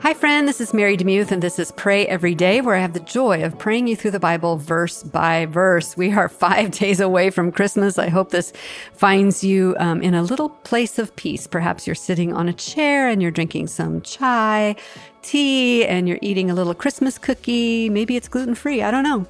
Hi, friend. This is Mary DeMuth, and this is Pray Every Day, where I have the joy of praying you through the Bible verse by verse. We are five days away from Christmas. I hope this finds you um, in a little place of peace. Perhaps you're sitting on a chair and you're drinking some chai, tea, and you're eating a little Christmas cookie. Maybe it's gluten free. I don't know.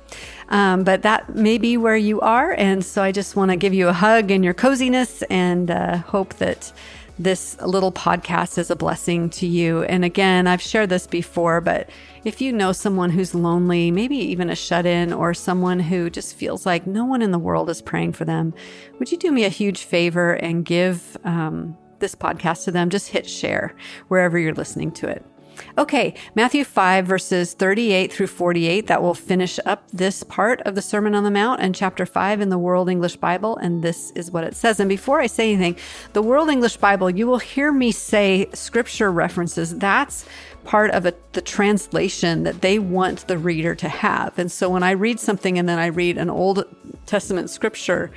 Um, but that may be where you are. And so I just want to give you a hug in your coziness and uh, hope that this little podcast is a blessing to you. And again, I've shared this before, but if you know someone who's lonely, maybe even a shut in, or someone who just feels like no one in the world is praying for them, would you do me a huge favor and give um, this podcast to them? Just hit share wherever you're listening to it. Okay, Matthew 5, verses 38 through 48. That will finish up this part of the Sermon on the Mount and chapter 5 in the World English Bible. And this is what it says. And before I say anything, the World English Bible, you will hear me say scripture references. That's part of a, the translation that they want the reader to have. And so when I read something and then I read an Old Testament scripture,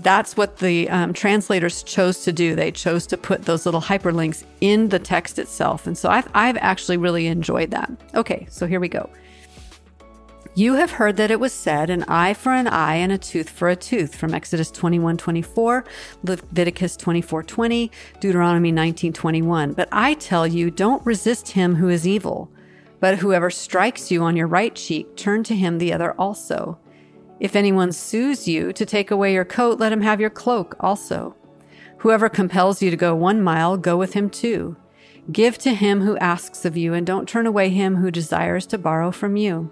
that's what the um, translators chose to do. They chose to put those little hyperlinks in the text itself. And so I've, I've actually really enjoyed that. Okay, so here we go. You have heard that it was said, an eye for an eye and a tooth for a tooth, from Exodus 21 24, Leviticus 24 20, Deuteronomy 19 21. But I tell you, don't resist him who is evil. But whoever strikes you on your right cheek, turn to him the other also. If anyone sues you to take away your coat, let him have your cloak also. Whoever compels you to go one mile, go with him two. Give to him who asks of you, and don't turn away him who desires to borrow from you.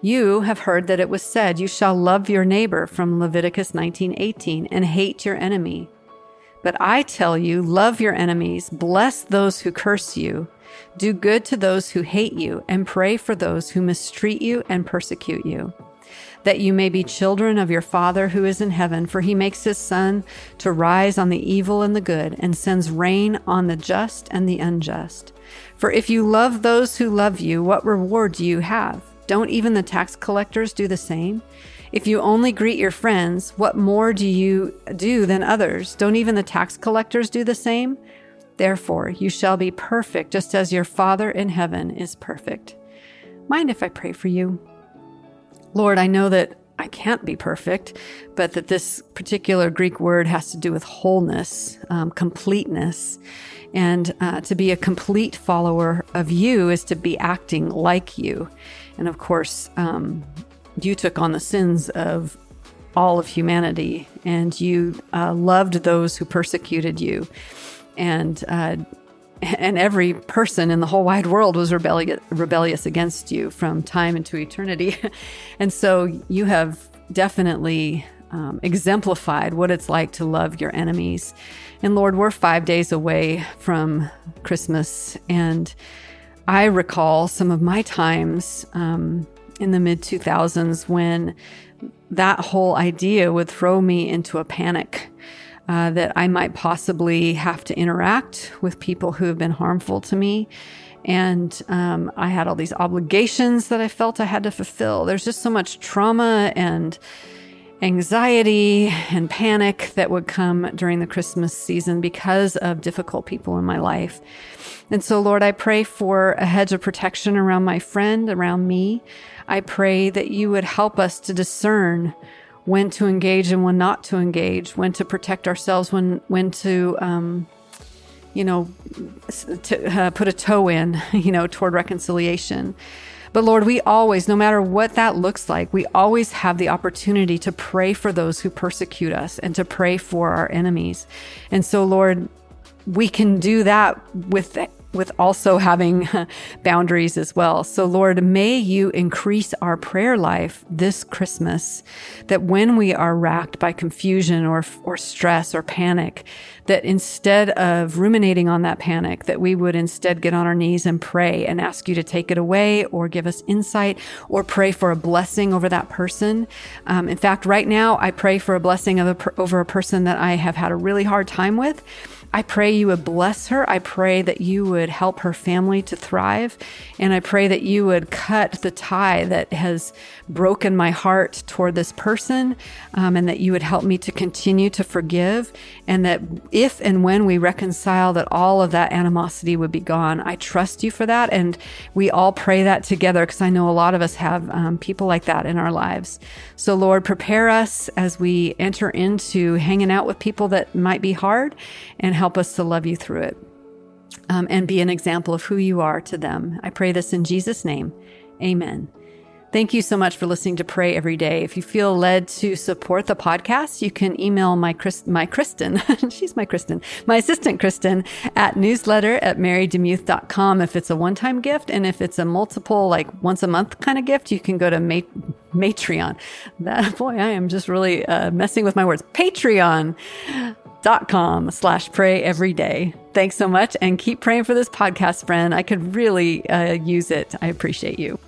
You have heard that it was said, You shall love your neighbor from Leviticus 19:18 and hate your enemy. But I tell you, love your enemies, bless those who curse you, do good to those who hate you, and pray for those who mistreat you and persecute you that you may be children of your Father who is in heaven, for he makes his sun to rise on the evil and the good, and sends rain on the just and the unjust. For if you love those who love you, what reward do you have? Don't even the tax collectors do the same? If you only greet your friends, what more do you do than others? Don't even the tax collectors do the same? Therefore, you shall be perfect, just as your Father in heaven is perfect. Mind if I pray for you? Lord, I know that I can't be perfect, but that this particular Greek word has to do with wholeness, um, completeness. And uh, to be a complete follower of you is to be acting like you. And of course, um, you took on the sins of all of humanity and you uh, loved those who persecuted you. And uh, and every person in the whole wide world was rebellious, against you from time into eternity. and so you have definitely um, exemplified what it's like to love your enemies. And Lord, we're five days away from Christmas. And I recall some of my times um, in the mid 2000s when that whole idea would throw me into a panic uh, that I might possibly have to interact with people who have been harmful to me. And um, I had all these obligations that I felt I had to fulfill. There's just so much trauma and anxiety and panic that would come during the Christmas season because of difficult people in my life. And so, Lord, I pray for a hedge of protection around my friend, around me. I pray that you would help us to discern when to engage and when not to engage, when to protect ourselves, when when to um, you know to uh, put a toe in, you know, toward reconciliation. But Lord, we always, no matter what that looks like, we always have the opportunity to pray for those who persecute us and to pray for our enemies. And so, Lord, we can do that with with also having boundaries as well. So, Lord, may you increase our prayer life this Christmas, that when we are racked by confusion or, or stress or panic, that instead of ruminating on that panic, that we would instead get on our knees and pray and ask you to take it away or give us insight or pray for a blessing over that person. Um, in fact, right now, I pray for a blessing a, over a person that I have had a really hard time with. I pray you would bless her. I pray that you would help her family to thrive. And I pray that you would cut the tie that has broken my heart toward this person um, and that you would help me to continue to forgive. And that if and when we reconcile, that all of that animosity would be gone. I trust you for that. And we all pray that together because I know a lot of us have um, people like that in our lives. So, Lord, prepare us as we enter into hanging out with people that might be hard and help us to love you through it um, and be an example of who you are to them. I pray this in Jesus' name. Amen. Thank you so much for listening to Pray Every Day. If you feel led to support the podcast, you can email my Chris, my Kristen. She's my Kristen, my assistant Kristen at newsletter at marydemuth.com if it's a one-time gift. And if it's a multiple, like once a month kind of gift, you can go to Ma- Matreon. That boy, I am just really uh, messing with my words. Patreon com slash pray every day. Thanks so much and keep praying for this podcast, friend. I could really uh, use it. I appreciate you.